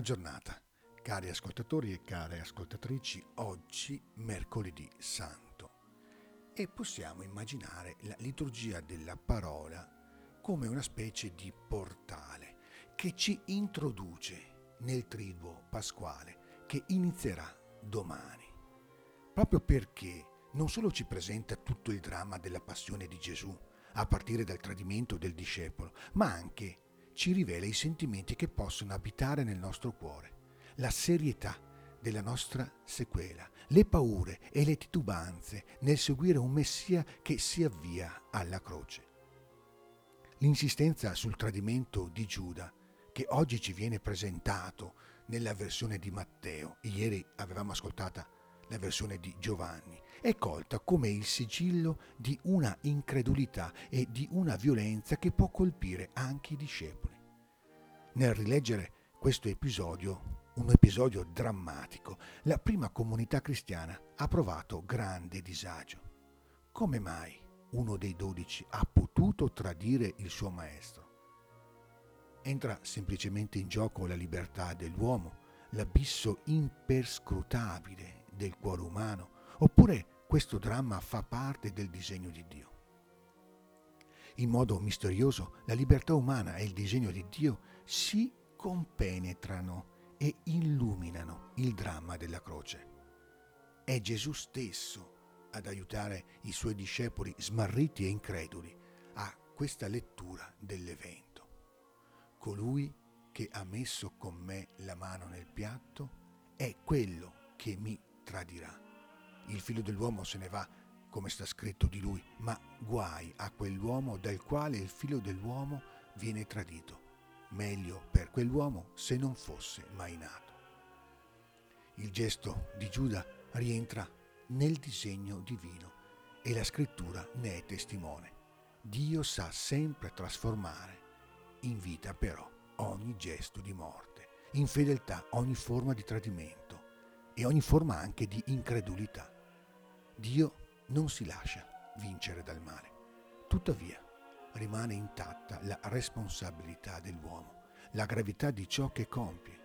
giornata, cari ascoltatori e care ascoltatrici, oggi mercoledì santo e possiamo immaginare la liturgia della parola come una specie di portale che ci introduce nel triduo pasquale che inizierà domani, proprio perché non solo ci presenta tutto il dramma della passione di Gesù, a partire dal tradimento del discepolo, ma anche ci rivela i sentimenti che possono abitare nel nostro cuore, la serietà della nostra sequela, le paure e le titubanze nel seguire un Messia che si avvia alla croce. L'insistenza sul tradimento di Giuda, che oggi ci viene presentato nella versione di Matteo, ieri avevamo ascoltato la versione di Giovanni, è colta come il sigillo di una incredulità e di una violenza che può colpire anche i discepoli. Nel rileggere questo episodio, un episodio drammatico, la prima comunità cristiana ha provato grande disagio. Come mai uno dei dodici ha potuto tradire il suo maestro? Entra semplicemente in gioco la libertà dell'uomo, l'abisso imperscrutabile del cuore umano, oppure questo dramma fa parte del disegno di Dio. In modo misterioso la libertà umana e il disegno di Dio si compenetrano e illuminano il dramma della croce. È Gesù stesso ad aiutare i suoi discepoli smarriti e increduli a questa lettura dell'evento. Colui che ha messo con me la mano nel piatto è quello che mi tradirà il figlio dell'uomo se ne va, come sta scritto di lui, ma guai a quell'uomo dal quale il figlio dell'uomo viene tradito. Meglio per quell'uomo se non fosse mai nato. Il gesto di Giuda rientra nel disegno divino e la scrittura ne è testimone. Dio sa sempre trasformare in vita però ogni gesto di morte, in fedeltà ogni forma di tradimento e ogni forma anche di incredulità. Dio non si lascia vincere dal male. Tuttavia rimane intatta la responsabilità dell'uomo, la gravità di ciò che compie.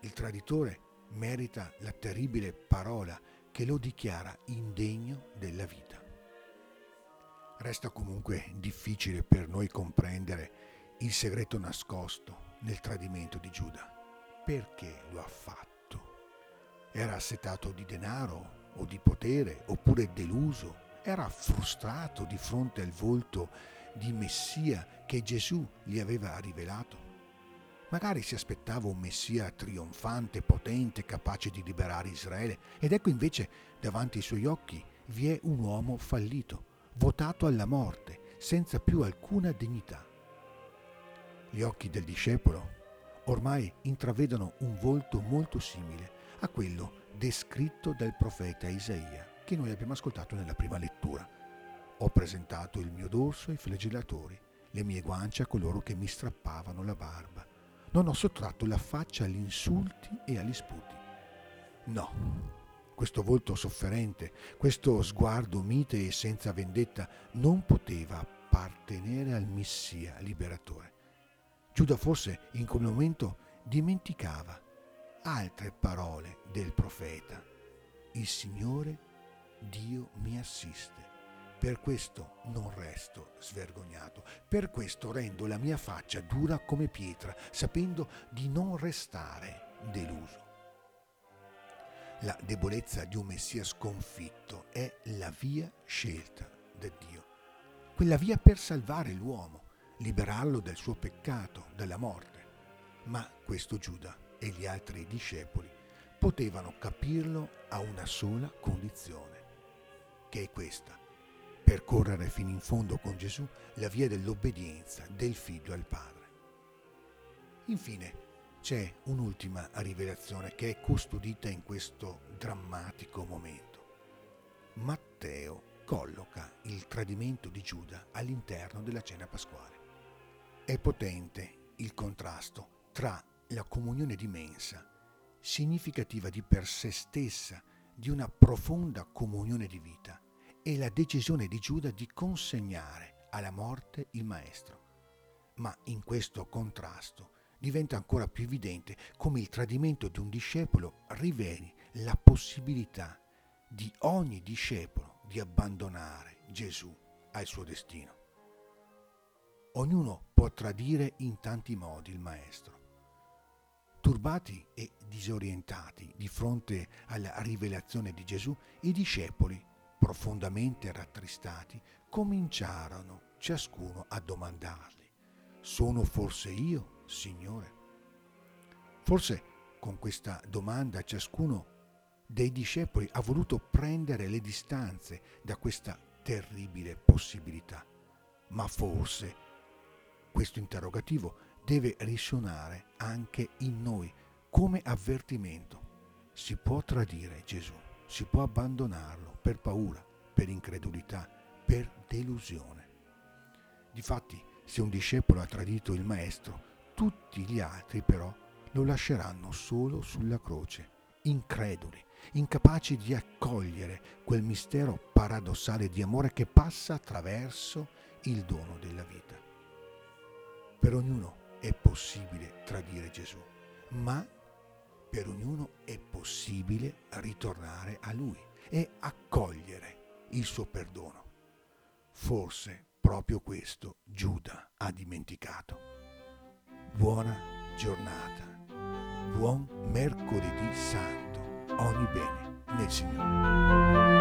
Il traditore merita la terribile parola che lo dichiara indegno della vita. Resta comunque difficile per noi comprendere il segreto nascosto nel tradimento di Giuda. Perché lo ha fatto? Era assetato di denaro o di potere oppure deluso, era frustrato di fronte al volto di Messia che Gesù gli aveva rivelato. Magari si aspettava un Messia trionfante, potente, capace di liberare Israele, ed ecco invece davanti ai suoi occhi vi è un uomo fallito, votato alla morte, senza più alcuna dignità. Gli occhi del discepolo ormai intravedono un volto molto simile a quello descritto dal profeta Isaia, che noi abbiamo ascoltato nella prima lettura. Ho presentato il mio dorso ai flagellatori, le mie guance a coloro che mi strappavano la barba. Non ho sottratto la faccia agli insulti e agli sputi. No, questo volto sofferente, questo sguardo mite e senza vendetta non poteva appartenere al Messia liberatore. Giuda forse in quel momento dimenticava altre parole del profeta. Il Signore Dio mi assiste. Per questo non resto svergognato, per questo rendo la mia faccia dura come pietra, sapendo di non restare deluso. La debolezza di un Messia sconfitto è la via scelta da Dio, quella via per salvare l'uomo, liberarlo dal suo peccato, dalla morte. Ma questo Giuda e gli altri discepoli potevano capirlo a una sola condizione, che è questa, percorrere fino in fondo con Gesù la via dell'obbedienza del figlio al Padre. Infine c'è un'ultima rivelazione che è custodita in questo drammatico momento. Matteo colloca il tradimento di Giuda all'interno della cena pasquale. È potente il contrasto tra la comunione di mensa, significativa di per sé stessa di una profonda comunione di vita, e la decisione di Giuda di consegnare alla morte il Maestro. Ma in questo contrasto diventa ancora più evidente come il tradimento di un discepolo riveli la possibilità di ogni discepolo di abbandonare Gesù al suo destino. Ognuno può tradire in tanti modi il Maestro. Turbati e disorientati di fronte alla rivelazione di Gesù, i discepoli, profondamente rattristati, cominciarono ciascuno a domandargli, sono forse io, Signore? Forse con questa domanda ciascuno dei discepoli ha voluto prendere le distanze da questa terribile possibilità, ma forse questo interrogativo deve risuonare anche in noi come avvertimento. Si può tradire Gesù, si può abbandonarlo per paura, per incredulità, per delusione. Difatti, se un discepolo ha tradito il Maestro, tutti gli altri però lo lasceranno solo sulla croce, increduli, incapaci di accogliere quel mistero paradossale di amore che passa attraverso il dono della vita. Per ognuno è possibile tradire Gesù, ma per ognuno è possibile ritornare a Lui e accogliere il suo perdono. Forse proprio questo Giuda ha dimenticato. Buona giornata, buon mercoledì santo, ogni bene nel Signore.